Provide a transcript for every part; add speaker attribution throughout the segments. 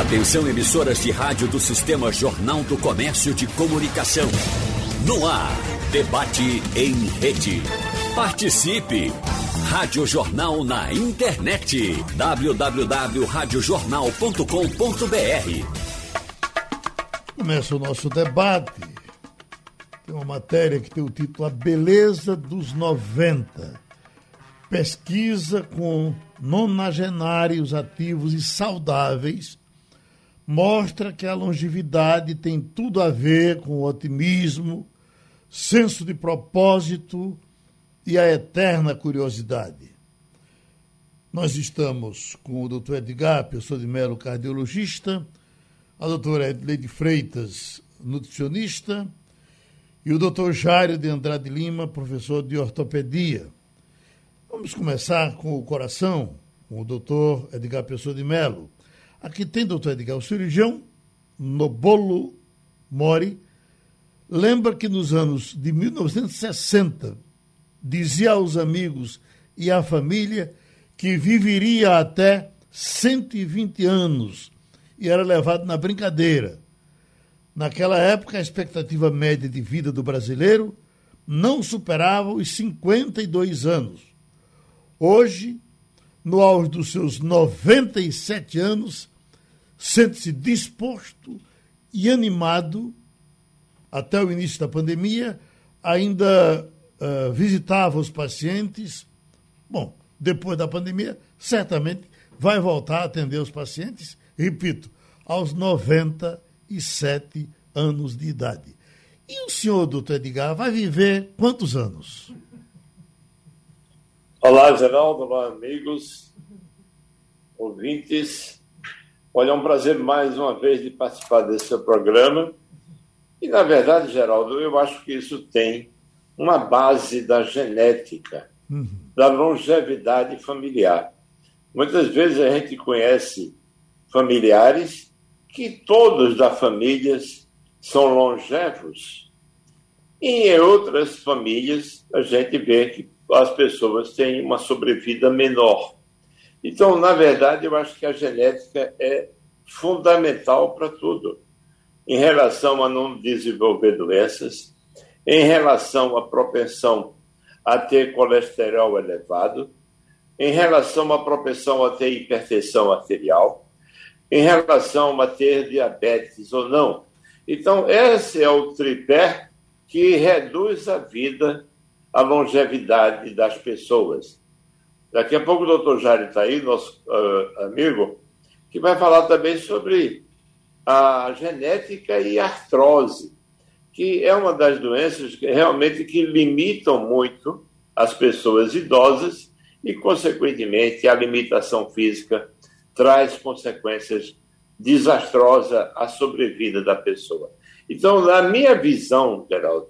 Speaker 1: Atenção emissoras de rádio do Sistema Jornal do Comércio de Comunicação. No ar, debate em rede. Participe! Rádio Jornal na internet. www.radiojornal.com.br
Speaker 2: Começa o nosso debate. Tem uma matéria que tem o título A Beleza dos 90. Pesquisa com nonagenários ativos e saudáveis mostra que a longevidade tem tudo a ver com otimismo, senso de propósito e a eterna curiosidade. Nós estamos com o doutor Edgar, pessoa de Melo, cardiologista, a doutora Edleide Freitas, nutricionista, e o doutor Jairo de Andrade Lima, professor de ortopedia. Vamos começar com o coração, com o doutor Edgar Pessoa de Melo. Aqui tem, doutor Edgar, o cirurgião Nobolo Mori, lembra que nos anos de 1960 dizia aos amigos e à família que viveria até 120 anos e era levado na brincadeira. Naquela época, a expectativa média de vida do brasileiro não superava os 52 anos. Hoje, no auge dos seus 97 anos, sente-se disposto e animado, até o início da pandemia, ainda uh, visitava os pacientes. Bom, depois da pandemia, certamente vai voltar a atender os pacientes, repito, aos 97 anos de idade. E o senhor, doutor Edgar, vai viver quantos anos?
Speaker 3: Olá, Geraldo, olá, amigos, ouvintes. Olha, é um prazer mais uma vez de participar desse seu programa. E, na verdade, Geraldo, eu acho que isso tem uma base da genética, uhum. da longevidade familiar. Muitas vezes a gente conhece familiares que todos da família são longevos. E em outras famílias a gente vê que as pessoas têm uma sobrevida menor. Então, na verdade, eu acho que a genética é fundamental para tudo. Em relação a não desenvolver doenças, em relação à propensão a ter colesterol elevado, em relação à propensão a ter hipertensão arterial, em relação a ter diabetes ou não. Então, esse é o tripé que reduz a vida, a longevidade das pessoas. Daqui a pouco o doutor Jair está aí, nosso uh, amigo, que vai falar também sobre a genética e artrose que é uma das doenças que realmente que limitam muito as pessoas idosas e, consequentemente, a limitação física traz consequências desastrosas à sobrevida da pessoa. Então, na minha visão, Geraldo,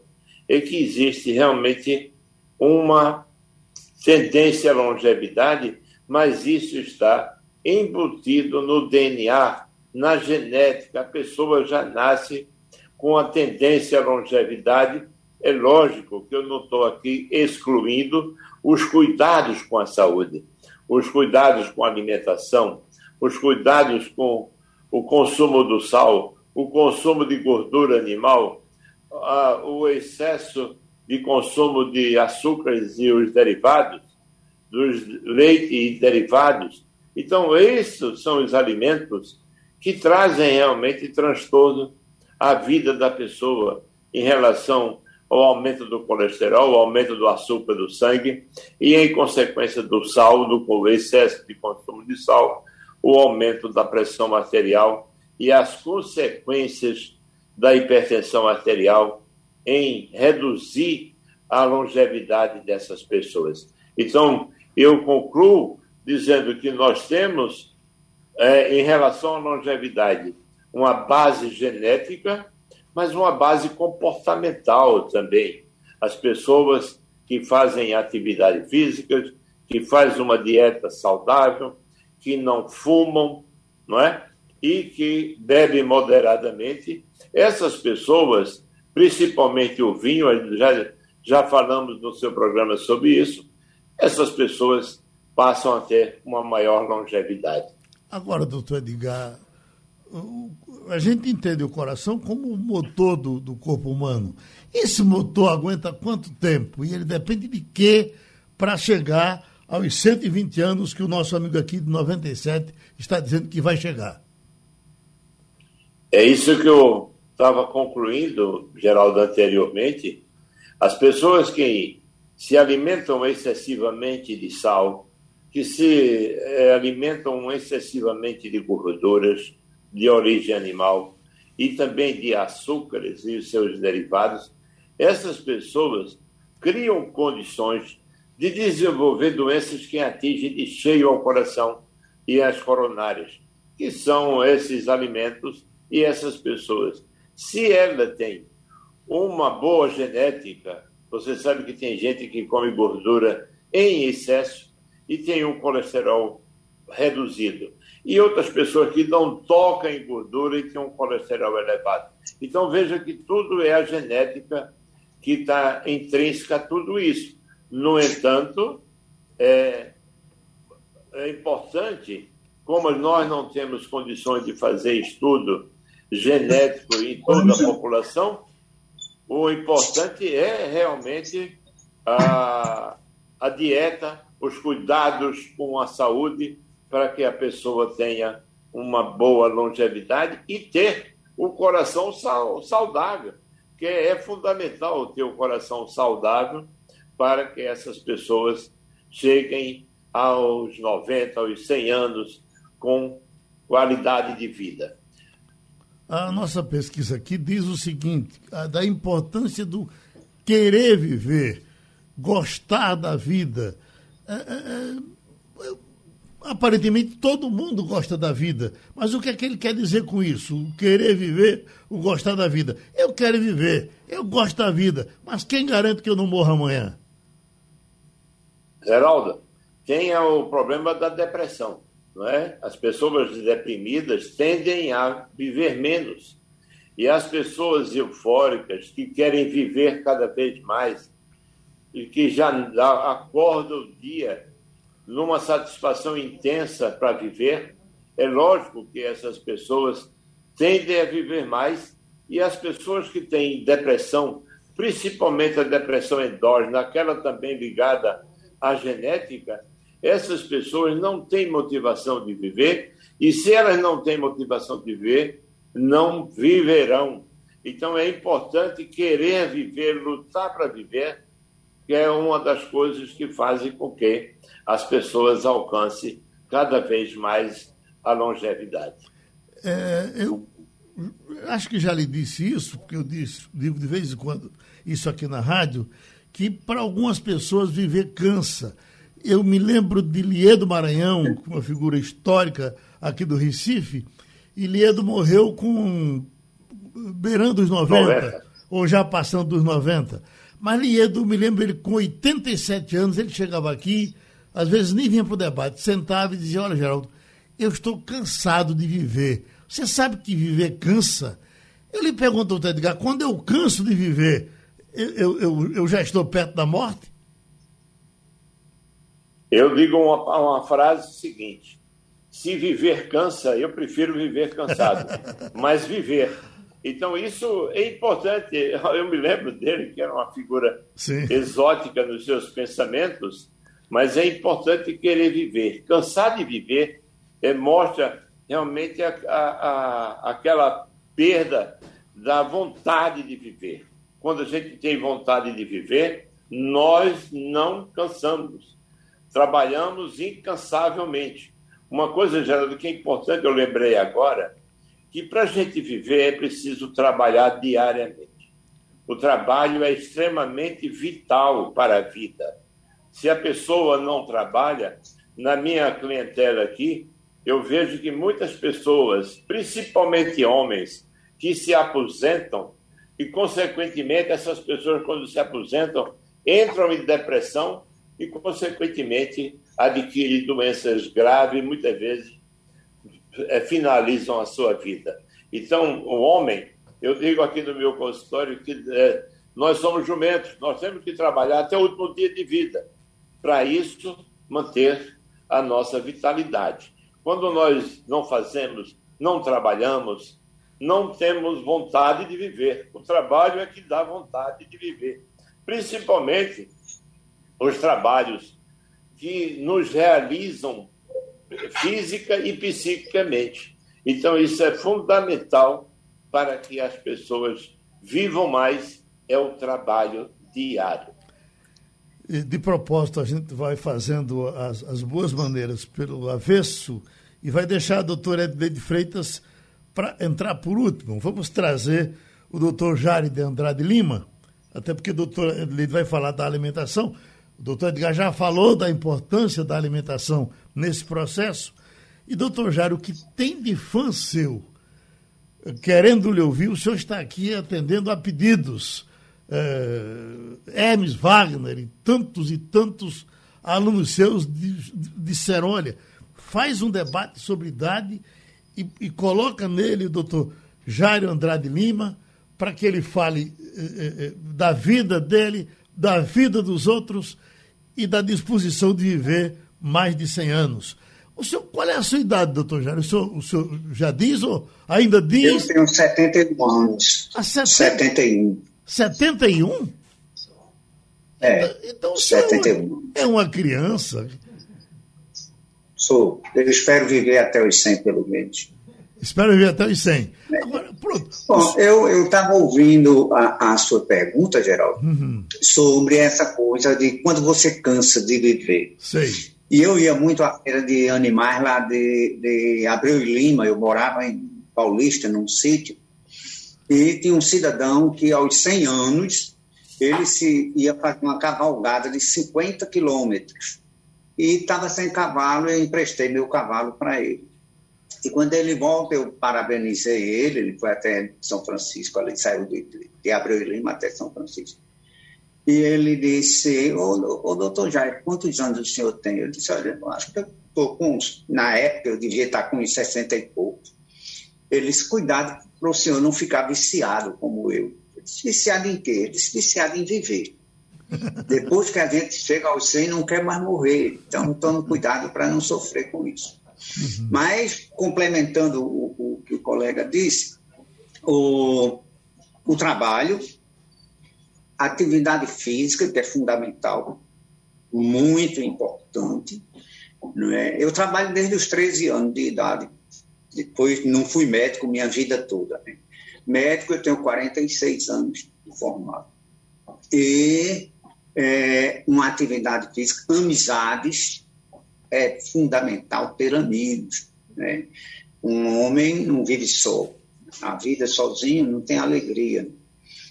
Speaker 3: é que existe realmente uma tendência à longevidade, mas isso está embutido no DNA, na genética. A pessoa já nasce com a tendência à longevidade, é lógico que eu não estou aqui excluindo os cuidados com a saúde, os cuidados com a alimentação, os cuidados com o consumo do sal, o consumo de gordura animal, o excesso de consumo de açúcares e os derivados, dos leite e derivados. Então, esses são os alimentos que trazem realmente transtorno a vida da pessoa em relação ao aumento do colesterol, ao aumento do açúcar do sangue e, em consequência do sal, do excesso de consumo de sal, o aumento da pressão arterial e as consequências da hipertensão arterial em reduzir a longevidade dessas pessoas. Então, eu concluo dizendo que nós temos, é, em relação à longevidade, uma base genética, mas uma base comportamental também. As pessoas que fazem atividade física, que fazem uma dieta saudável, que não fumam, não é? E que bebem moderadamente. Essas pessoas, principalmente o vinho, já, já falamos no seu programa sobre isso, essas pessoas passam a ter uma maior longevidade.
Speaker 2: Agora, doutor Edgar, a gente entende o coração como o motor do, do corpo humano. Esse motor aguenta quanto tempo? E ele depende de quê para chegar aos 120 anos que o nosso amigo aqui de 97 está dizendo que vai chegar?
Speaker 3: É isso que eu estava concluindo, Geraldo, anteriormente. As pessoas que se alimentam excessivamente de sal, que se é, alimentam excessivamente de gorduras, de origem animal e também de açúcares e seus derivados, essas pessoas criam condições de desenvolver doenças que atingem de cheio ao coração e às coronárias, que são esses alimentos e essas pessoas. Se ela tem uma boa genética, você sabe que tem gente que come gordura em excesso e tem um colesterol reduzido e outras pessoas que não tocam em gordura e têm um colesterol elevado. Então veja que tudo é a genética que está intrínseca a tudo isso. No entanto, é, é importante, como nós não temos condições de fazer estudo genético em toda a população, o importante é realmente a, a dieta, os cuidados com a saúde para que a pessoa tenha uma boa longevidade e ter o coração saudável, que é fundamental ter o coração saudável para que essas pessoas cheguem aos 90, aos 100 anos com qualidade de vida.
Speaker 2: A nossa pesquisa aqui diz o seguinte: da importância do querer viver, gostar da vida. É, é, é aparentemente todo mundo gosta da vida. Mas o que é que ele quer dizer com isso? O querer viver, o gostar da vida. Eu quero viver, eu gosto da vida, mas quem garante que eu não morro amanhã?
Speaker 3: Geraldo, tem o problema da depressão. Não é? As pessoas deprimidas tendem a viver menos. E as pessoas eufóricas que querem viver cada vez mais e que já acordam o dia numa satisfação intensa para viver. É lógico que essas pessoas tendem a viver mais e as pessoas que têm depressão, principalmente a depressão endógena, aquela também ligada à genética, essas pessoas não têm motivação de viver e se elas não têm motivação de viver, não viverão. Então é importante querer viver, lutar para viver, que é uma das coisas que fazem com que as pessoas alcancem cada vez mais a longevidade.
Speaker 2: É, eu acho que já lhe disse isso, porque eu disse, digo de vez em quando isso aqui na rádio, que para algumas pessoas viver cansa. Eu me lembro de Liedo Maranhão, uma figura histórica aqui do Recife, e Liedo morreu com beirando os 90, 90. ou já passando dos 90. Mas Liedo, me lembro ele com 87 anos, ele chegava aqui, às vezes nem vinha para o debate, sentava e dizia: Olha, Geraldo, eu estou cansado de viver. Você sabe que viver cansa? Eu lhe pergunto, Edgar, quando eu canso de viver, eu, eu, eu já estou perto da morte?
Speaker 3: Eu digo uma, uma frase seguinte: se viver cansa, eu prefiro viver cansado, mas viver então, isso é importante. Eu me lembro dele, que era uma figura Sim. exótica nos seus pensamentos, mas é importante querer viver. Cansar de viver é, mostra realmente a, a, a, aquela perda da vontade de viver. Quando a gente tem vontade de viver, nós não cansamos. Trabalhamos incansavelmente. Uma coisa, Geraldo, que é importante, eu lembrei agora, que para a gente viver é preciso trabalhar diariamente. O trabalho é extremamente vital para a vida. Se a pessoa não trabalha, na minha clientela aqui, eu vejo que muitas pessoas, principalmente homens, que se aposentam, e consequentemente essas pessoas, quando se aposentam, entram em depressão e, consequentemente, adquirem doenças graves, muitas vezes é, finalizam a sua vida. Então, o homem, eu digo aqui no meu consultório que é, nós somos jumentos, nós temos que trabalhar até o último dia de vida, para isso manter a nossa vitalidade. Quando nós não fazemos não trabalhamos, não temos vontade de viver. O trabalho é que dá vontade de viver. Principalmente os trabalhos que nos realizam física e psiquicamente. Então, isso é fundamental para que as pessoas vivam mais, é o trabalho diário.
Speaker 2: De propósito, a gente vai fazendo as, as boas maneiras pelo avesso e vai deixar a doutora Edleide Freitas para entrar por último. Vamos trazer o doutor Jari de Andrade Lima, até porque o doutor Edleide vai falar da alimentação. O doutor Edgar já falou da importância da alimentação nesse processo. E, doutor Jari, o que tem de fã seu, querendo lhe ouvir, o senhor está aqui atendendo a pedidos. É, Hermes Wagner e tantos e tantos alunos seus disseram, olha, faz um debate sobre idade e, e coloca nele o doutor Jairo Andrade Lima para que ele fale eh, eh, da vida dele, da vida dos outros e da disposição de viver mais de 100 anos. O senhor, qual é a sua idade, doutor Jairo? O senhor, o senhor já diz ou ainda diz?
Speaker 4: Eu tenho 71 anos.
Speaker 2: Ah, 71. 71?
Speaker 4: É, então, o senhor 71.
Speaker 2: é uma criança
Speaker 4: Sou. Eu espero viver até os 100, pelo menos.
Speaker 2: Espero viver até os 100. É. Agora,
Speaker 4: pronto. Bom, eu estava ouvindo a, a, sua pergunta, Geraldo, uhum. sobre essa coisa de quando você cansa de viver.
Speaker 2: Sei.
Speaker 4: E eu ia muito à feira de animais lá de, de Abreu e Lima, eu morava em Paulista, num sítio, e tinha um cidadão que aos 100 anos ele se ia fazer uma cavalgada de 50 quilômetros e estava sem cavalo, eu emprestei meu cavalo para ele. E quando ele volta, eu parabenizei ele, ele foi até São Francisco, ele saiu de, de Abreu e Lima até São Francisco. E ele disse, ô, ô doutor Jair, quantos anos o senhor tem? Eu disse, olha, eu acho que eu estou com uns, na época eu devia estar com uns 60 e pouco. Ele disse, cuidado para o senhor não ficar viciado como eu. Eu disse, viciado em quê? Ele disse, viciado em viver. Depois que a gente chega aos 100, não quer mais morrer. Então, tome cuidado para não sofrer com isso. Uhum. Mas, complementando o, o, que o colega disse, o, o trabalho, atividade física, que é fundamental, muito importante. É? Eu trabalho desde os 13 anos de idade. Depois, não fui médico minha vida toda. Né? Médico, eu tenho 46 anos de formado. E é, uma atividade física, amizades, é fundamental ter amigos. Né? Um homem não vive só. A vida sozinho não tem alegria.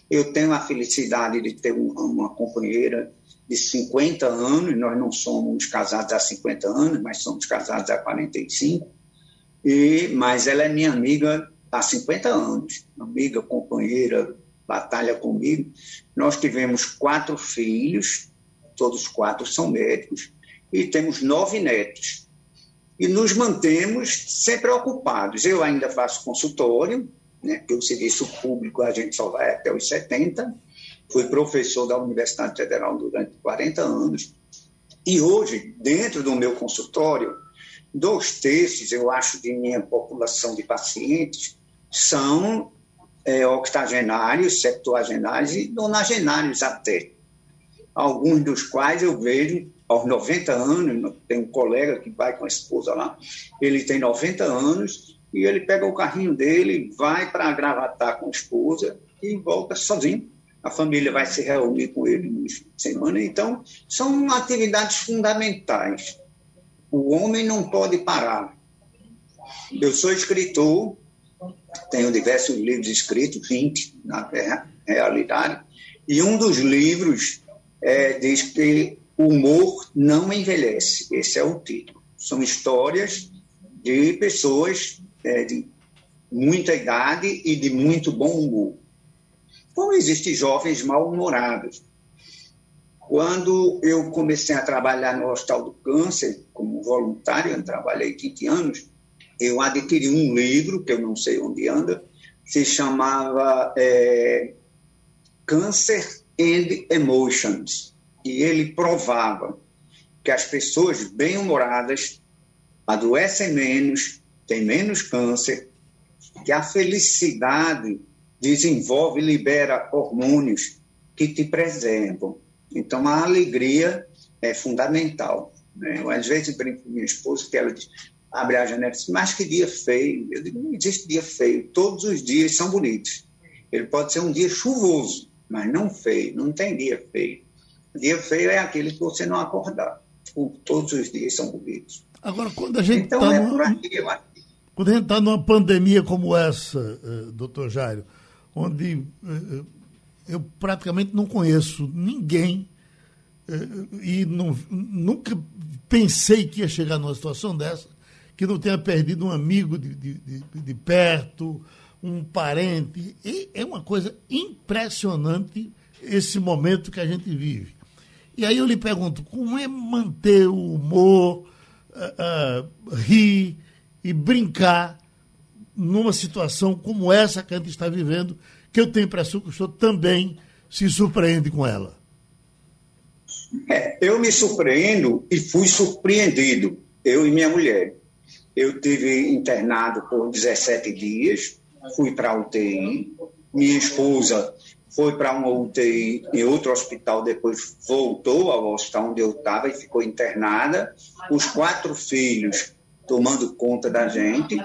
Speaker 4: Eu tenho a felicidade de ter uma, companheira de 50 anos, nós não somos casados há 50 anos, mas somos casados há 45, e, mas ela é minha amiga há 50 anos, amiga, companheira, batalha comigo. Nós tivemos quatro filhos, todos quatro são médicos, e temos nove netos. E nos mantemos sempre ocupados. Eu ainda faço consultório, né, porque o serviço público a gente só vai até os 70. Fui professor da Universidade Federal durante 40 anos. E hoje, dentro do meu consultório, dois terços, eu acho, de minha população de pacientes são é, octogenários, septuagenários e nonagenários até. Alguns dos quais eu vejo aos 90 anos, tem um colega que vai com a esposa lá, ele tem 90 anos e ele pega o carrinho dele, vai para gravatar com a esposa e volta sozinho. A família vai se reunir com ele no semana. Então, são atividades fundamentais. O homem não pode parar. Eu sou escritor, tenho diversos livros escritos, 20 na realidade, e um dos livros é, diz que o humor não envelhece. Esse é o título. São histórias de pessoas é, de muita idade e de muito bom humor. Então, existem jovens mal-humorados. Quando eu comecei a trabalhar no Hospital do Câncer, como voluntário, eu trabalhei 20 anos, eu adquiri um livro, que eu não sei onde anda, se chamava é, Cancer and Emotions. E ele provava que as pessoas bem-humoradas adoecem menos, têm menos câncer que a felicidade desenvolve e libera hormônios que te preservam. Então, a alegria é fundamental. Né? Eu, às vezes, brinco com minha esposa, que ela diz, abre a janela e diz, mas que dia feio. Eu digo, não existe dia feio, todos os dias são bonitos. Ele pode ser um dia chuvoso, mas não feio, não tem dia feio. Dia feio é aquele que você não acordar. Todos os dias são bonitos.
Speaker 2: Agora, quando a gente então, tá é numa. Quando a gente está numa pandemia como essa, uh, doutor Jairo, onde uh, eu praticamente não conheço ninguém e não, nunca pensei que ia chegar numa situação dessa, que não tenha perdido um amigo de, de, de, de perto, um parente. E é uma coisa impressionante esse momento que a gente vive. E aí eu lhe pergunto, como é manter o humor, uh, uh, rir e brincar numa situação como essa que a gente está vivendo, que eu tenho impressão que o senhor também se surpreende com ela?
Speaker 4: É, eu me surpreendo e fui surpreendido, eu e minha mulher. Eu tive internado por 17 dias, fui para a UTI, minha esposa foi para uma UTI em outro hospital, depois voltou ao hospital onde eu estava e ficou internada. Os quatro filhos tomando conta da gente.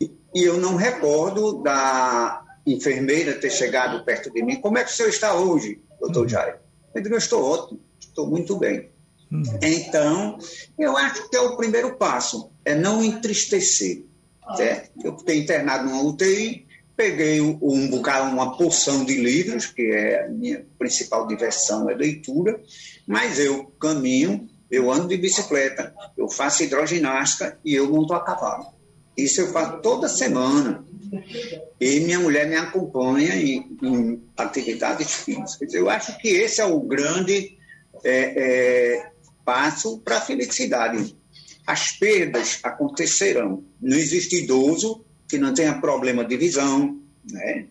Speaker 4: E eu não recordo da enfermeira ter chegado perto de mim. Como é que o senhor está hoje, doutor Jair? Eu digo, eu estou ótimo, estou muito bem. Hum. Então, eu acho que é o primeiro passo, é não entristecer. Certo? Eu fiquei internado numa UTI, peguei um bocado, uma porção de livros, que é a minha principal diversão, é leitura, mas eu caminho, eu ando de bicicleta, eu faço hidroginástica e eu monto a cavalo. Isso eu faço toda semana. E minha mulher me acompanha em, em atividades físicas. Eu acho que esse é o grande é, é, passo para a felicidade. As perdas acontecerão. Não existe idoso que não tenha problema de visão, né?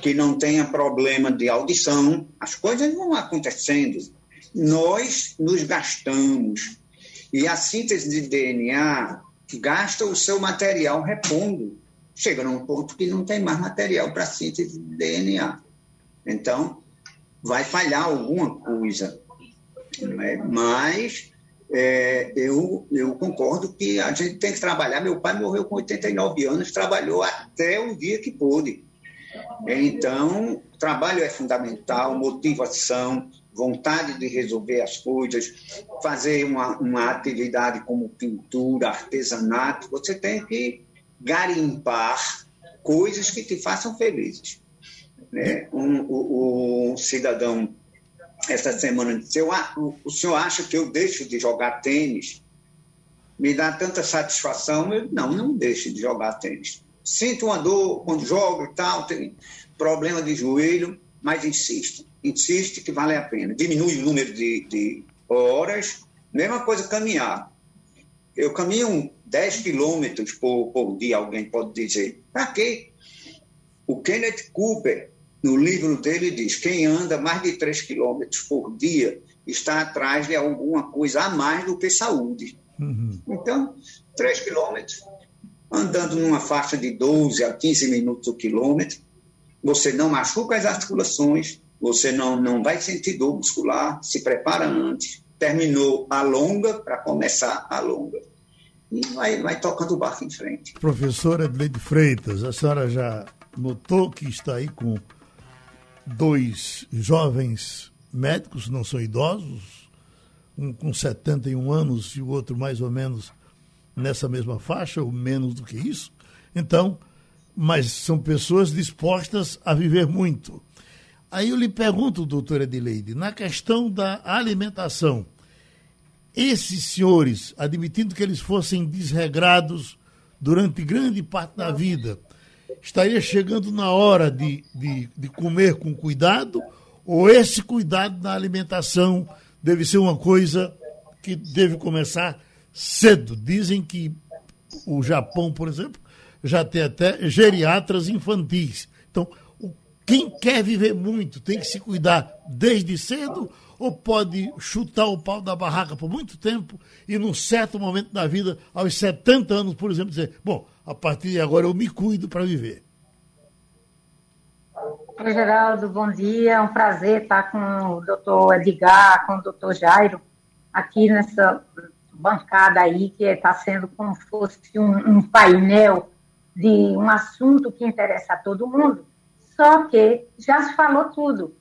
Speaker 4: que não tenha problema de audição. As coisas vão acontecendo. Nós nos gastamos. E a síntese de DNA gasta o seu material repondo. Chega num ponto que não tem mais material para síntese de DNA. Então, vai falhar alguma coisa. Né? Mas é, eu, eu concordo que a gente tem que trabalhar. Meu pai morreu com 89 anos, trabalhou até o dia que pôde. Então, trabalho é fundamental, motivação, vontade de resolver as coisas, fazer uma, uma atividade como pintura, artesanato. Você tem que garimpar coisas que te façam felizes. Né? Um, o, o cidadão esta semana disse: o, o senhor acha que eu deixo de jogar tênis? Me dá tanta satisfação. Eu, não, não deixe de jogar tênis. Sinto uma dor quando jogo e tal, tem problema de joelho, mas insisto. Insiste que vale a pena. Diminui o número de, de horas. Mesma coisa caminhar. Eu caminho 10 quilômetros por, por dia, alguém pode dizer. Para quê? O Kenneth Cooper no livro dele diz: quem anda mais de 3 quilômetros por dia está atrás de alguma coisa a mais do que saúde. Uhum. Então, 3 quilômetros, andando numa faixa de 12 a 15 minutos o quilômetro, você não machuca as articulações, você não, não vai sentir dor muscular, se prepara antes. Terminou a longa para começar a longa. E vai, vai tocando o barco em frente.
Speaker 2: Professora Edleide Freitas, a senhora já notou que está aí com dois jovens médicos, não são idosos, um com 71 anos e o outro mais ou menos nessa mesma faixa, ou menos do que isso. Então, mas são pessoas dispostas a viver muito. Aí eu lhe pergunto, doutora Edileide, na questão da alimentação, esses senhores, admitindo que eles fossem desregrados durante grande parte da vida, estaria chegando na hora de, de, de comer com cuidado, ou esse cuidado na alimentação deve ser uma coisa que deve começar cedo. Dizem que o Japão, por exemplo, já tem até geriatras infantis. Então, quem quer viver muito tem que se cuidar desde cedo ou pode chutar o pau da barraca por muito tempo e num certo momento da vida, aos 70 anos, por exemplo, dizer, bom, a partir de agora eu me cuido para viver.
Speaker 5: Oi, Geraldo, bom dia. É um prazer estar com o doutor Edgar, com o doutor Jairo, aqui nessa bancada aí, que está sendo como se fosse um, um painel de um assunto que interessa a todo mundo. Só que já se falou tudo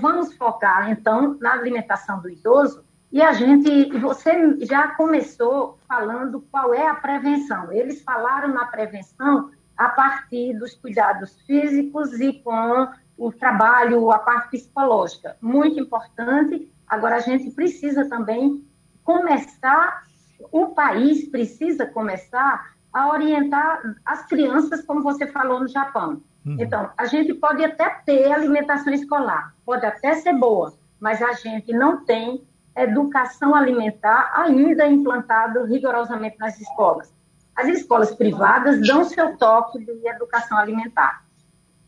Speaker 5: vamos focar, então, na alimentação do idoso, e a gente, você já começou falando qual é a prevenção. Eles falaram na prevenção a partir dos cuidados físicos e com o trabalho, a parte psicológica. Muito importante. Agora, a gente precisa também começar, o país precisa começar a orientar as crianças, como você falou no Japão. Uhum. Então, a gente pode até ter alimentação escolar, pode até ser boa, mas a gente não tem educação alimentar ainda implantado rigorosamente nas escolas. As escolas privadas dão seu toque de educação alimentar.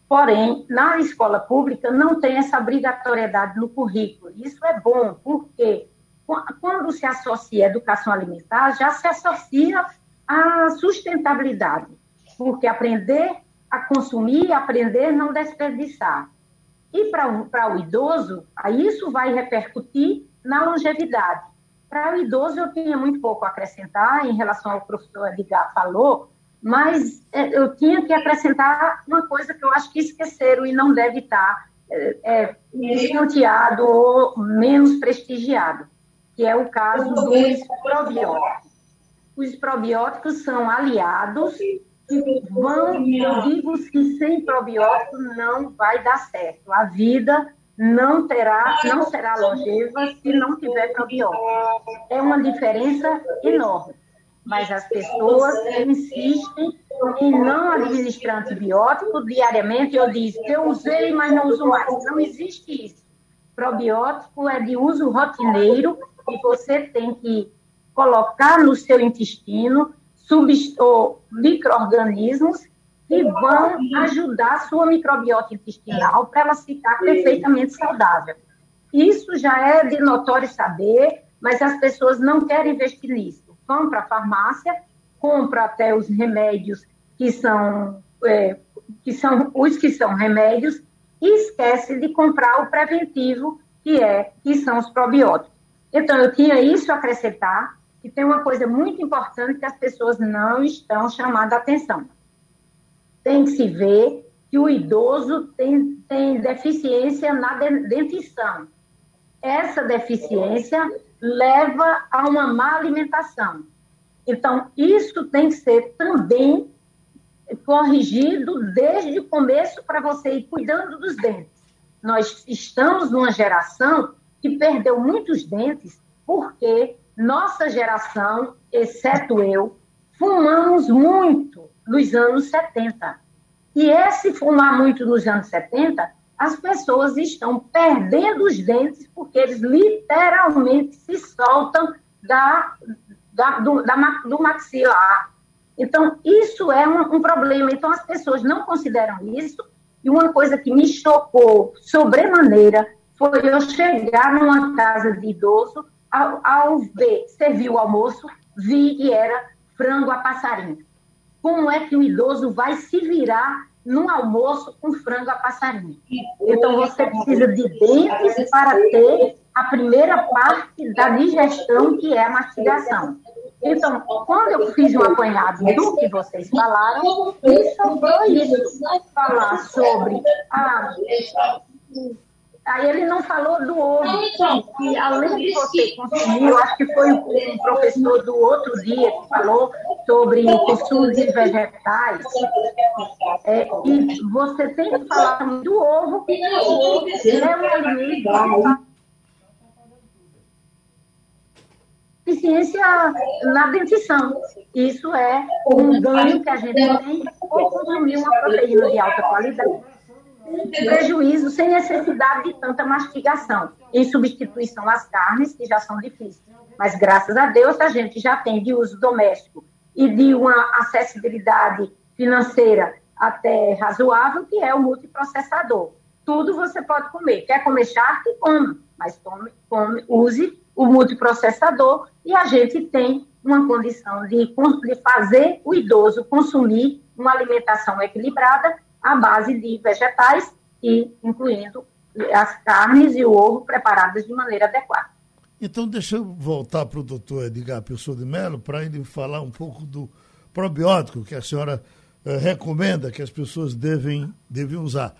Speaker 5: Porém, na escola pública não tem essa obrigatoriedade no currículo. Isso é bom, porque quando se associa a educação alimentar, já se associa à sustentabilidade. Porque aprender a consumir, aprender, não desperdiçar. E para o idoso, isso vai repercutir na longevidade. Para o idoso, eu tinha muito pouco a acrescentar em relação ao que o professor Edgar falou, mas é, eu tinha que acrescentar uma coisa que eu acho que esqueceram e não deve estar é, é, ou menos prestigiado, que é o caso dos probióticos. Os probióticos são aliados vão, eu digo que sem probiótico não vai dar certo. A vida não terá, não será longeva se não tiver probiótico. É uma diferença enorme. Mas as pessoas insistem em não administrar antibiótico diariamente. Eu disse eu usei, mas não uso mais. Não existe isso. Probiótico é de uso rotineiro e você tem que colocar no seu intestino micro-organismos que vão ajudar a sua microbiota intestinal para ela ficar perfeitamente saudável. Isso já é de notório saber, mas as pessoas não querem investir nisso. Vão para a farmácia, compram até os remédios que são, é, que são os que são remédios e esquece de comprar o preventivo, que é que são os probióticos. Então, eu tinha isso a acrescentar que tem uma coisa muito importante que as pessoas não estão chamando a atenção. Tem que se ver que o idoso tem, tem deficiência na dentição. Essa deficiência leva a uma má alimentação. Então, isso tem que ser também corrigido desde o começo para você ir cuidando dos dentes. Nós estamos numa geração que perdeu muitos dentes porque nossa geração, exceto eu, fumamos muito nos anos 70. E esse fumar muito nos anos 70, as pessoas estão perdendo os dentes porque eles literalmente se soltam da, da, do, da, do maxilar. Então, isso é um, um problema. Então, as pessoas não consideram isso. E uma coisa que me chocou sobremaneira foi eu chegar numa casa de idoso ao, ver, servir o almoço, vi que era frango a passarinho. Como é que o idoso vai se virar num almoço com frango a passarinho? Então, você precisa de dentes para ter a primeira parte da digestão, que é a mastigação. Então, quando eu fiz um apanhado do que vocês falaram, me sobrou isso. Falar sobre a Aí ele não falou do ovo, que além de você consumir, eu acho que foi um professor do outro dia que falou sobre consumos de vegetais. É, e você tem que falar do ovo, que ovo é um alimento eficiência na dentição. Isso é um ganho que a gente tem por consumir uma proteína de alta qualidade prejuízo sem necessidade de tanta mastigação, em substituição às carnes, que já são difíceis. Mas, graças a Deus, a gente já tem de uso doméstico e de uma acessibilidade financeira até razoável, que é o multiprocessador. Tudo você pode comer. Quer comer charque? Come, mas tome, come, use o multiprocessador e a gente tem uma condição de, de fazer o idoso consumir uma alimentação equilibrada à base de vegetais e incluindo as carnes e o ovo preparadas de maneira adequada.
Speaker 2: Então, deixa eu voltar para o doutor Edgar Pessoa de Mello para ele falar um pouco do probiótico que a senhora eh, recomenda que as pessoas devem, devem usar.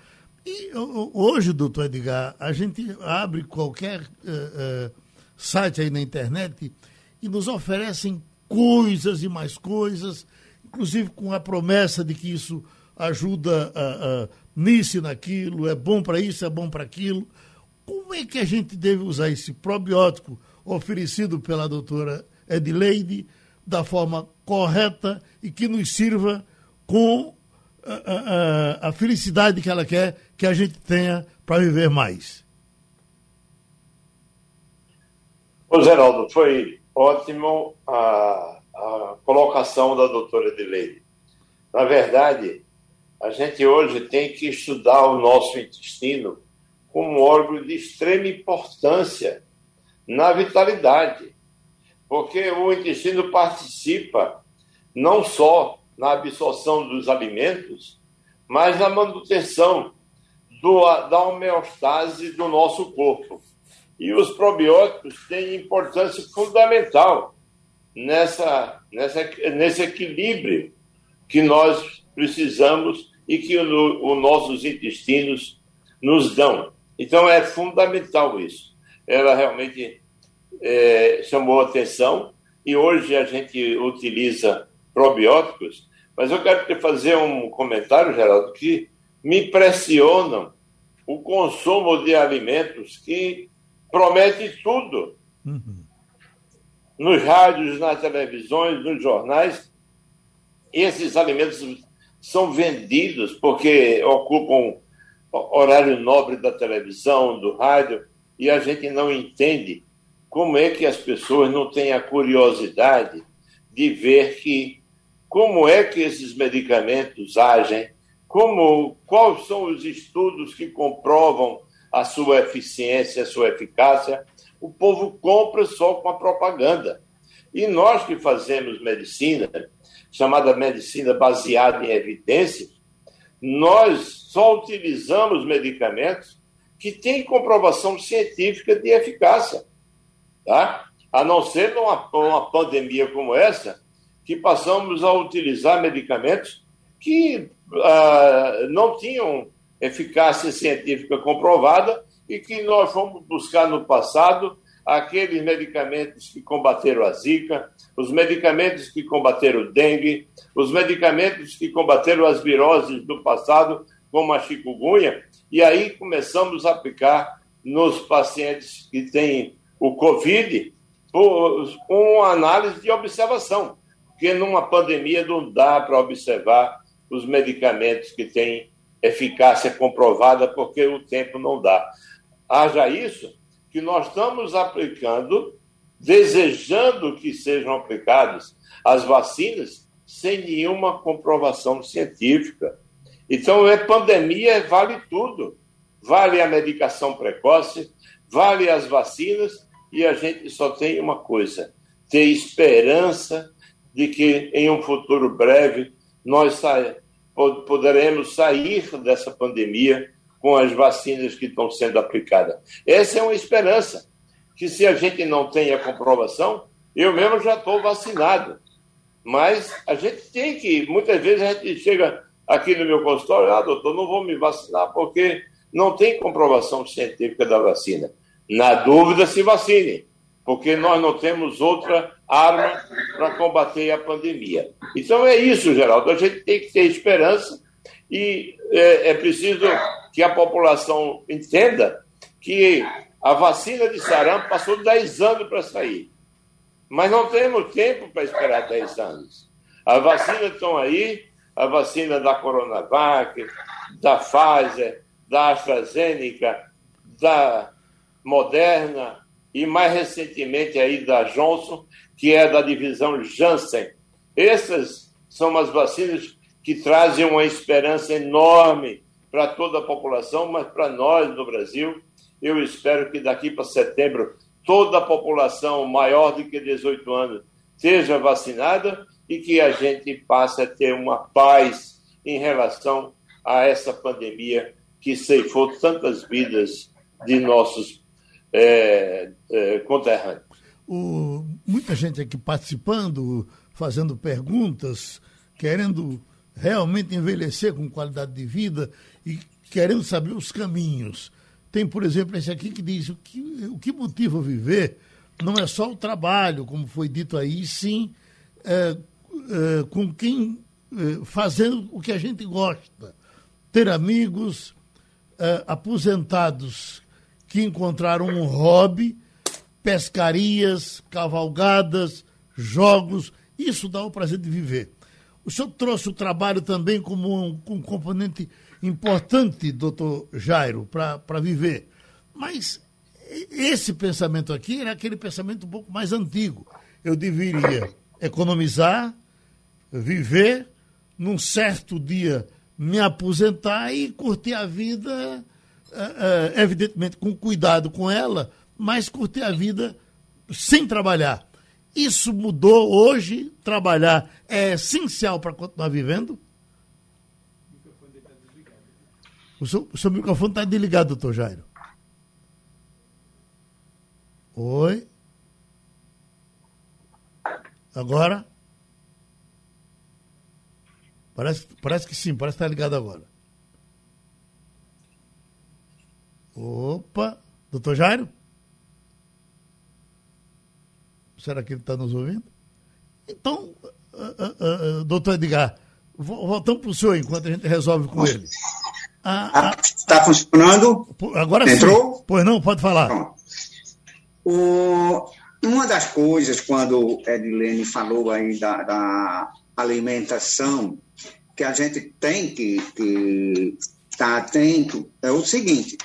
Speaker 2: E hoje, doutor Edgar, a gente abre qualquer eh, eh, site aí na internet e nos oferecem coisas e mais coisas, inclusive com a promessa de que isso ajuda a, a, nisso e naquilo, é bom para isso, é bom para aquilo. Como é que a gente deve usar esse probiótico oferecido pela doutora Edileide da forma correta e que nos sirva com a, a, a felicidade que ela quer que a gente tenha para viver mais?
Speaker 3: Ô, Geraldo, foi ótimo a, a colocação da doutora Edileide. Na verdade, a gente hoje tem que estudar o nosso intestino como um órgão de extrema importância na vitalidade, porque o intestino participa não só na absorção dos alimentos, mas na manutenção do, da homeostase do nosso corpo. E os probióticos têm importância fundamental nessa, nessa, nesse equilíbrio que nós precisamos e que os nossos intestinos nos dão. Então é fundamental isso. Ela realmente é, chamou atenção e hoje a gente utiliza probióticos, mas eu quero te fazer um comentário, Geraldo, que me impressionam o consumo de alimentos que promete tudo. Uhum. Nos rádios, nas televisões, nos jornais, esses alimentos são vendidos porque ocupam horário nobre da televisão, do rádio, e a gente não entende como é que as pessoas não têm a curiosidade de ver que como é que esses medicamentos agem, como quais são os estudos que comprovam a sua eficiência, a sua eficácia. O povo compra só com a propaganda. E nós que fazemos medicina, chamada medicina baseada em evidências, nós só utilizamos medicamentos que têm comprovação científica de eficácia. Tá? A não ser numa, numa pandemia como essa, que passamos a utilizar medicamentos que uh, não tinham eficácia científica comprovada e que nós fomos buscar no passado aqueles medicamentos que combateram a Zika, os medicamentos que combateram o dengue, os medicamentos que combateram as viroses do passado, como a chikungunya, e aí começamos a aplicar nos pacientes que têm o Covid com análise de observação, porque numa pandemia não dá para observar os medicamentos que têm eficácia comprovada, porque o tempo não dá. Haja isso, que nós estamos aplicando, desejando que sejam aplicadas as vacinas sem nenhuma comprovação científica. Então, é pandemia, vale tudo. Vale a medicação precoce, vale as vacinas, e a gente só tem uma coisa: ter esperança de que em um futuro breve nós sa poderemos sair dessa pandemia com as vacinas que estão sendo aplicadas. Essa é uma esperança, que se a gente não tem a comprovação, eu mesmo já estou vacinado. Mas a gente tem que, muitas vezes a gente chega aqui no meu consultório, ah, doutor, não vou me vacinar porque não tem comprovação científica da vacina. Na dúvida, se vacine, porque nós não temos outra arma para combater a pandemia. Então é isso, Geraldo, a gente tem que ter esperança e é, é preciso que a população entenda que a vacina de sarampo passou 10 anos para sair. Mas não temos tempo para esperar 10 anos. As vacinas estão aí, a vacina da Coronavac, da Pfizer, da AstraZeneca, da Moderna e mais recentemente aí da Johnson, que é da divisão Janssen. Essas são as vacinas que trazem uma esperança enorme para toda a população, mas para nós no Brasil. Eu espero que daqui para setembro toda a população maior de que 18 anos seja vacinada e que a gente passe a ter uma paz em relação a essa pandemia que ceifou tantas vidas de nossos é, é, conterrâneos.
Speaker 2: O, muita gente aqui participando, fazendo perguntas, querendo realmente envelhecer com qualidade de vida e querendo saber os caminhos. Tem, por exemplo, esse aqui que diz o que, o que motiva viver não é só o trabalho, como foi dito aí, sim é, é, com quem é, fazendo o que a gente gosta. Ter amigos é, aposentados que encontraram um hobby, pescarias, cavalgadas, jogos, isso dá o prazer de viver. O senhor trouxe o trabalho também como um, um componente importante, doutor Jairo, para viver. Mas esse pensamento aqui era aquele pensamento um pouco mais antigo. Eu deveria economizar, viver, num certo dia me aposentar e curtir a vida, eh, eh, evidentemente com cuidado com ela, mas curtir a vida sem trabalhar. Isso mudou hoje, trabalhar é essencial para continuar vivendo? O seu, o seu microfone está desligado, doutor Jairo. Oi. Agora? Parece, parece que sim, parece que está ligado agora. Opa! Doutor Jairo? Será que ele está nos ouvindo? Então, uh, uh, doutor Edgar, voltamos para o senhor enquanto a gente resolve com ele.
Speaker 4: Está funcionando?
Speaker 2: Agora Entrou? sim. Pois não, pode falar.
Speaker 4: O, uma das coisas, quando Edilene falou aí da, da alimentação, que a gente tem que estar tá atento, é o seguinte: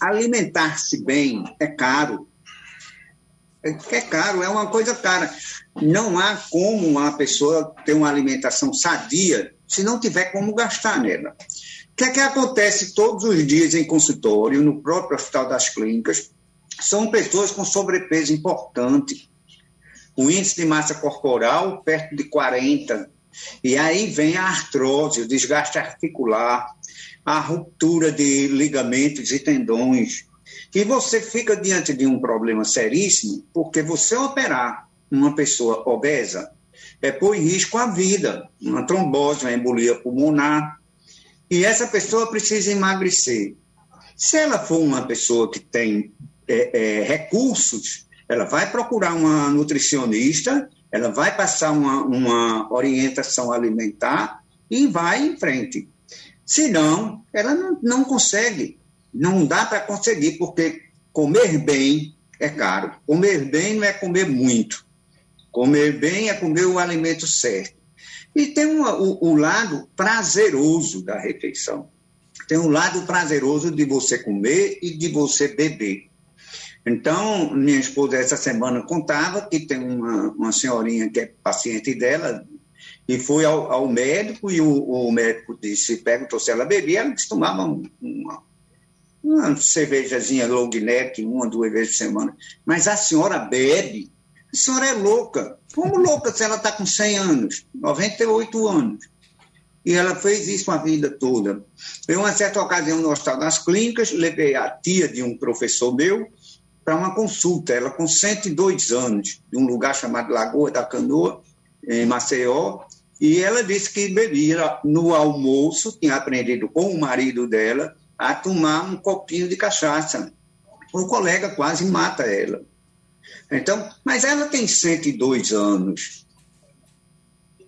Speaker 4: alimentar-se bem é caro. É, é caro, é uma coisa cara. Não há como uma pessoa ter uma alimentação sadia se não tiver como gastar nela. O que é que acontece todos os dias em consultório, no próprio Hospital das Clínicas? São pessoas com sobrepeso importante, o índice de massa corporal perto de 40. E aí vem a artrose, o desgaste articular, a ruptura de ligamentos e tendões. E você fica diante de um problema seríssimo, porque você operar uma pessoa obesa é pôr em risco a vida, uma trombose, uma embolia pulmonar, e essa pessoa precisa emagrecer. Se ela for uma pessoa que tem é, é, recursos, ela vai procurar uma nutricionista, ela vai passar uma, uma orientação alimentar e vai em frente. Se não, ela não, não consegue. Não dá para conseguir, porque comer bem é caro. Comer bem não é comer muito. Comer bem é comer o alimento certo. E tem uma, o, o lado prazeroso da refeição. Tem um lado prazeroso de você comer e de você beber. Então, minha esposa essa semana contava que tem uma, uma senhorinha que é paciente dela e foi ao, ao médico e o, o, médico disse, perguntou se ela bebia, ela disse tomava uma, uma cervejazinha long neck uma, duas vezes por semana. Mas a senhora bebe? A senhora é louca. Como louca se ela está com 100 anos, 98 anos? E ela fez isso a vida toda. Em uma certa ocasião, no Hospital das Clínicas, levei a tia de um professor meu para uma consulta. Ela com 102 anos, de um lugar chamado Lagoa da Canoa, em Maceió, e ela disse que bebia no almoço, tinha aprendido com o marido dela a tomar um copinho de cachaça. O colega quase mata ela. Então, mas ela tem 102 anos.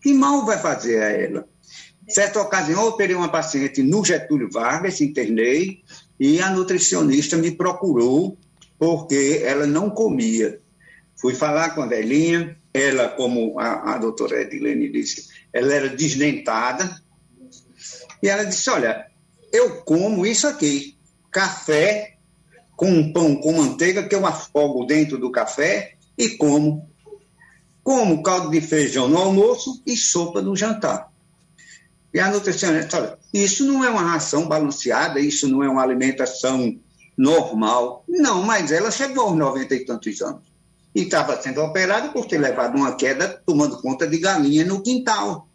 Speaker 4: Que mal vai fazer a ela? Certa ocasião, eu operei uma paciente no Getúlio Vargas, internei, e a nutricionista me procurou porque ela não comia. Fui falar com a velhinha, ela, como a, a doutora Edilene disse, ela era desdentada, e ela disse, olha, eu como isso aqui, café com um pão com manteiga que eu afogo dentro do café e como. Como caldo de feijão no almoço e sopa no jantar. E a nutricionista fala, isso não é uma ração balanceada, isso não é uma alimentação normal. Não, mas ela chegou aos 90 e tantos anos. E estava sendo operada por ter levado uma queda tomando conta de galinha no quintal.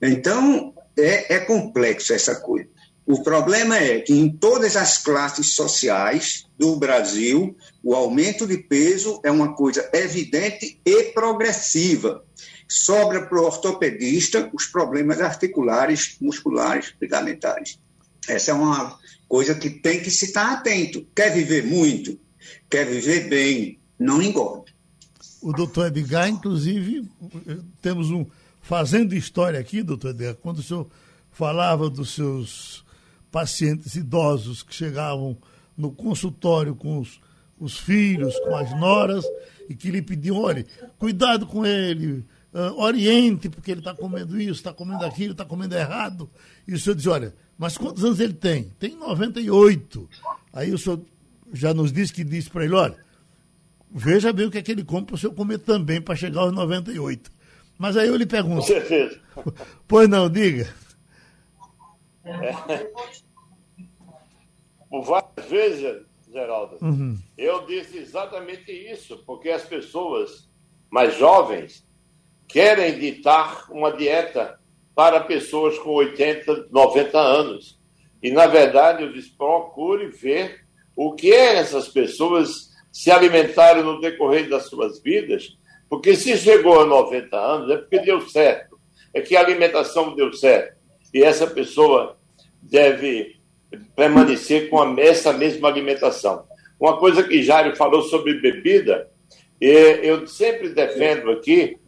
Speaker 4: Então, é, é complexo essa coisa. O problema é que em todas as classes sociais do Brasil, o aumento de peso é uma coisa evidente e progressiva. Sobra para o ortopedista os problemas articulares, musculares, ligamentares. Essa é uma coisa que tem que se estar atento. Quer viver muito? Quer viver bem? Não engorda.
Speaker 2: O doutor Edgar, inclusive, temos um. Fazendo história aqui, doutor Edgar, quando o senhor falava dos seus pacientes idosos que chegavam no consultório com os, os filhos, com as noras, e que lhe pediam, olhe, cuidado com ele, uh, oriente, porque ele está comendo isso, está comendo aquilo, está comendo errado. E o senhor diz, olha, mas quantos anos ele tem? Tem 98. Aí o senhor já nos disse que disse para ele, olha, veja bem o que é que ele come para o senhor comer também para chegar aos 98. Mas aí eu lhe pergunto. Com certeza. Pois não, diga.
Speaker 3: É. Por várias vezes, Geraldo, uhum. eu disse exatamente isso, porque as pessoas mais jovens querem ditar uma dieta para pessoas com 80, 90 anos. E, na verdade, eu disse, procure ver o que é essas pessoas se alimentaram no decorrer das suas vidas, porque se chegou a 90 anos é porque deu certo, é que a alimentação deu certo. E essa pessoa deve permanecer com essa mesma alimentação. Uma coisa que Jário falou sobre bebida, eu sempre defendo aqui,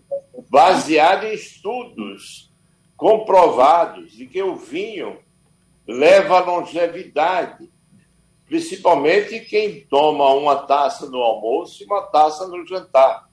Speaker 3: baseado em estudos comprovados de que o vinho leva longevidade, principalmente quem toma uma taça no almoço e uma taça no jantar.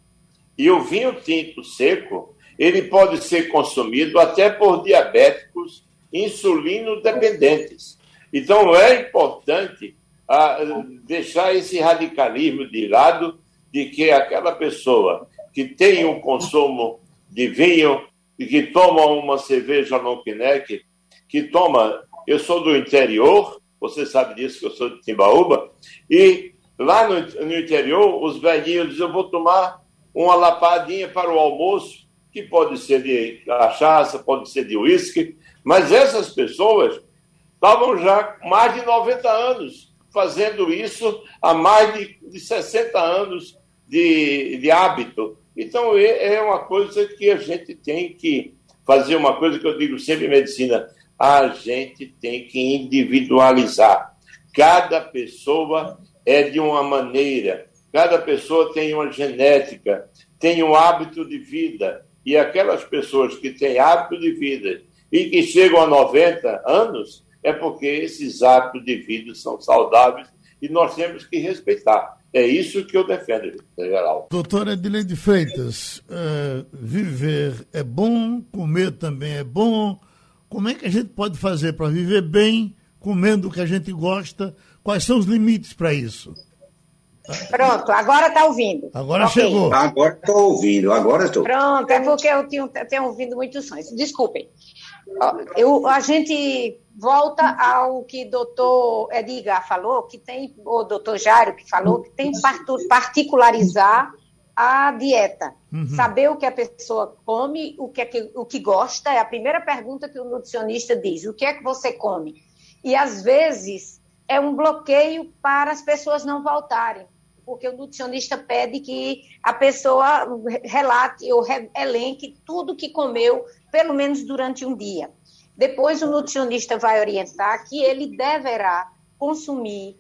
Speaker 3: E o vinho tinto seco, ele pode ser consumido até por diabéticos insulino dependentes. Então, é importante ah, deixar esse radicalismo de lado de que aquela pessoa que tem um consumo de vinho e que toma uma cerveja long neck, que toma. Eu sou do interior, você sabe disso, que eu sou de Timbaúba, e lá no, no interior, os velhinhos dizem: eu vou tomar uma lapadinha para o almoço, que pode ser de cachaça, pode ser de uísque, mas essas pessoas estavam já mais de 90 anos fazendo isso há mais de, de 60 anos de, de hábito. Então, é, é uma coisa que a gente tem que fazer uma coisa que eu digo sempre em medicina: a gente tem que individualizar. Cada pessoa é de uma maneira, cada pessoa tem uma genética, tem um hábito de vida. E aquelas pessoas que têm hábito de vida e que chegam a 90 anos, é porque esses hábitos de vida são saudáveis e nós temos que respeitar. É isso que eu defendo, geral.
Speaker 2: Doutora Edileide Freitas, uh, viver é bom, comer também é bom. Como é que a gente pode fazer para viver bem, comendo o que a gente gosta? Quais são os limites para isso?
Speaker 5: Pronto, agora está ouvindo.
Speaker 2: Agora okay. chegou.
Speaker 4: Agora estou ouvindo, agora estou.
Speaker 5: Pronto, é porque eu tenho, tenho ouvido muitos sons. Desculpem. Eu, a gente volta ao que o doutor Edgar falou, que tem, o doutor Jairo que falou, que tem que particularizar a dieta. Uhum. Saber o que a pessoa come, o que, é que, o que gosta, é a primeira pergunta que o nutricionista diz: o que é que você come? E às vezes é um bloqueio para as pessoas não voltarem, porque o nutricionista pede que a pessoa relate ou elenque tudo que comeu pelo menos durante um dia. Depois, o nutricionista vai orientar que ele deverá consumir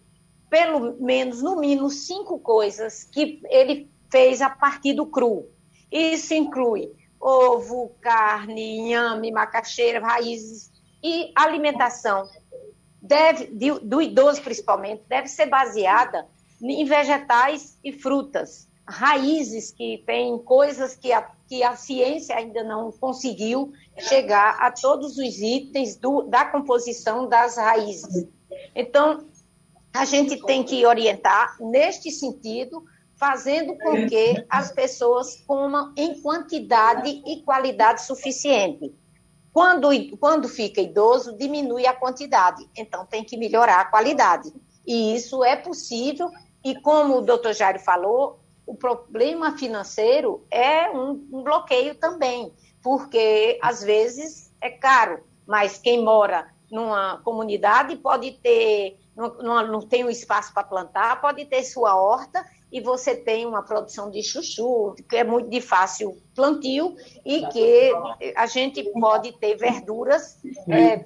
Speaker 5: pelo menos, no mínimo, cinco coisas que ele fez a partir do cru. Isso inclui ovo, carne, inhame, macaxeira, raízes e alimentação. Deve, do idoso principalmente, deve ser baseada em vegetais e frutas, raízes que têm coisas que a que a ciência ainda não conseguiu chegar a todos os itens do, da composição das raízes. Então, a gente tem que orientar neste sentido, fazendo com que as pessoas comam em quantidade e qualidade suficiente. Quando, quando fica idoso, diminui a quantidade, então tem que melhorar a qualidade. E isso é possível, e como o doutor Jairo falou, o problema financeiro é um, um bloqueio também, porque às vezes é caro, mas quem mora numa comunidade pode ter, não, não, não tem um espaço para plantar, pode ter sua horta e você tem uma produção de chuchu, que é muito de fácil plantio e que a gente pode ter verduras é,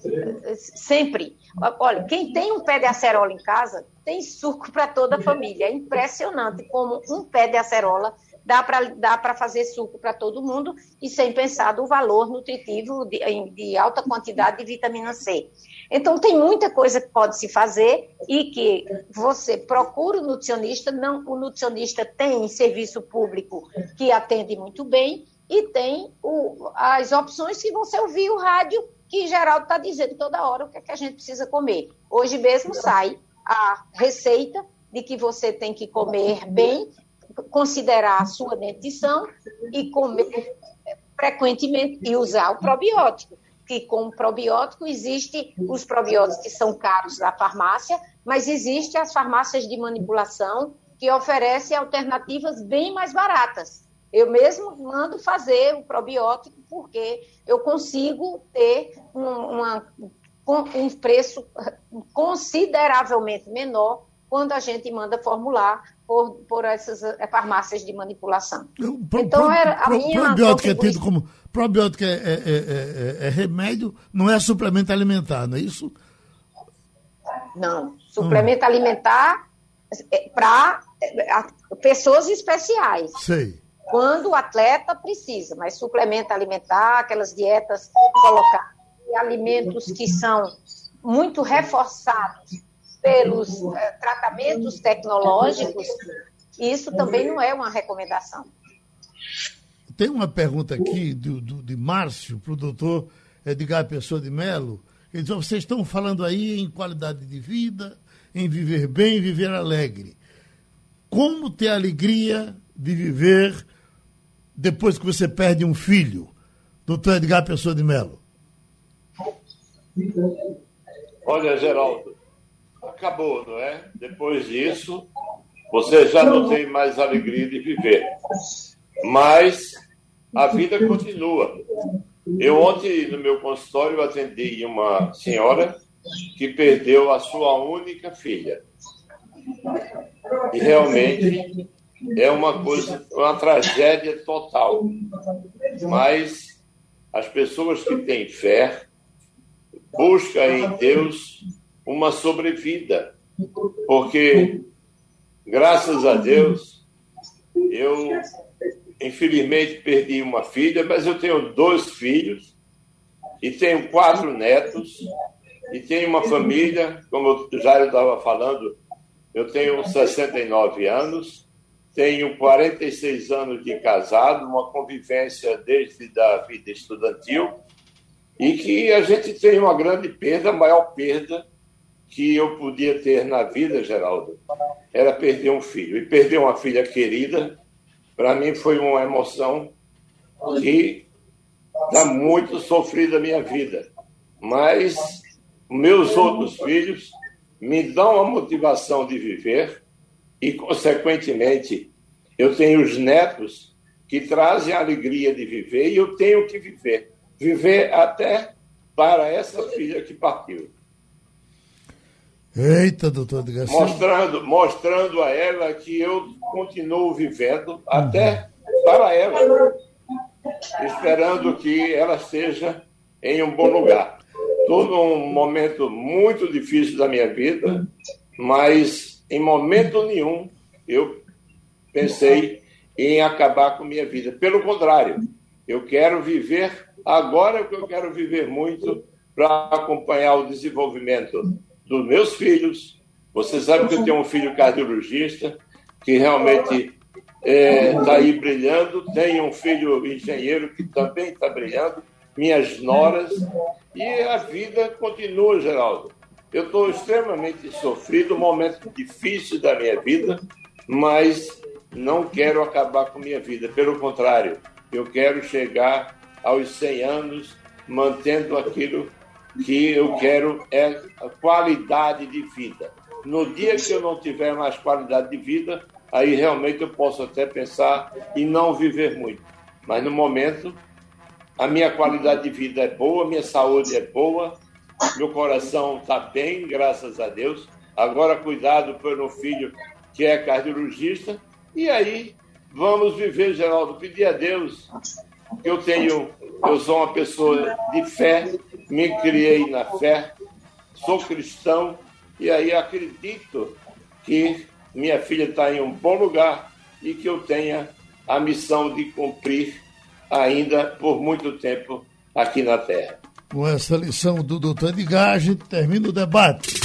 Speaker 5: sempre. Olha, quem tem um pé de acerola em casa tem suco para toda a família. É impressionante como um pé de acerola dá para dá fazer suco para todo mundo e sem pensar do valor nutritivo de, de, alta quantidade de vitamina C. Então, tem muita coisa que pode se fazer e que você procura o nutricionista, não, o nutricionista tem serviço público que atende muito bem e tem o, as opções que você ouvir o rádio, que Geraldo está dizendo toda hora o que, é que a gente precisa comer. Hoje mesmo sai a receita de que você tem que comer bem considerar a sua dentição e comer frequentemente e usar o probiótico. Que com probiótico existe os probióticos que são caros da farmácia, mas existe as farmácias de manipulação que oferecem alternativas bem mais baratas. Eu mesmo mando fazer o probiótico porque eu consigo ter um, uma, um preço consideravelmente menor quando a gente manda formular por, por essas eh, farmácias de manipulação.
Speaker 2: Pro, então, era a pro, minha probiótico é tido como probiótico é, é, é, é, remédio, não é suplemento alimentar, não é isso?
Speaker 5: Não, suplemento hum. alimentar para pessoas especiais.
Speaker 2: Sei.
Speaker 5: Quando o atleta precisa, mas suplemento alimentar, aquelas dietas colocar alimentos que são muito reforçados pelos eh, tratamentos tecnológicos, isso também não é uma recomendação.
Speaker 2: Tem uma pergunta aqui do, do de Márcio para o doutor Edgar Pessoa de Mello. Ele diz: vocês estão falando aí em qualidade de vida, em viver bem, viver alegre. Como ter alegria de viver depois que você perde um filho? Doutor Edgar Pessoa de Mello.
Speaker 3: Olha, Geraldo, acabou, não é? Depois disso, você já não tem mais alegria de viver. Mas a vida continua. Eu ontem, no meu consultório, atendi uma senhora que perdeu a sua única filha. E realmente é uma coisa, uma tragédia total. Mas as pessoas que têm fé buscam em Deus uma sobrevida, porque, graças a Deus, eu infelizmente perdi uma filha, mas eu tenho dois filhos e tenho quatro netos e tenho uma família, como o Jairo estava falando, eu tenho 69 anos, tenho 46 anos de casado, uma convivência desde da vida estudantil e que a gente tem uma grande perda, a maior perda que eu podia ter na vida, Geraldo, era perder um filho. E perder uma filha querida, para mim foi uma emoção que está muito sofrida a minha vida. Mas meus outros filhos me dão a motivação de viver e, consequentemente, eu tenho os netos que trazem a alegria de viver e eu tenho que viver. Viver até para essa filha que partiu.
Speaker 2: Eita, doutor Edgar.
Speaker 3: Mostrando, mostrando a ela que eu continuo vivendo uhum. até para ela, esperando que ela esteja em um bom lugar. Estou num momento muito difícil da minha vida, mas em momento nenhum eu pensei em acabar com minha vida. Pelo contrário, eu quero viver agora que eu quero viver muito para acompanhar o desenvolvimento dos meus filhos. Você sabe que eu tenho um filho cardiologista que realmente está é, tá aí brilhando. Tenho um filho engenheiro que também está brilhando. Minhas noras. E a vida continua, Geraldo. Eu estou extremamente sofrido, um momento difícil da minha vida, mas não quero acabar com minha vida. Pelo contrário, eu quero chegar aos 100 anos mantendo aquilo que eu quero é a qualidade de vida. No dia que eu não tiver mais qualidade de vida, aí realmente eu posso até pensar em não viver muito. Mas no momento, a minha qualidade de vida é boa, minha saúde é boa, meu coração está bem, graças a Deus. Agora, cuidado pelo filho que é cardiologista. E aí, vamos viver, Geraldo. Pedir a Deus eu tenho, eu sou uma pessoa de fé, me criei na fé, sou cristão, e aí acredito que minha filha está em um bom lugar e que eu tenha a missão de cumprir ainda por muito tempo aqui na Terra.
Speaker 2: Com essa lição do doutor a gente termina o debate.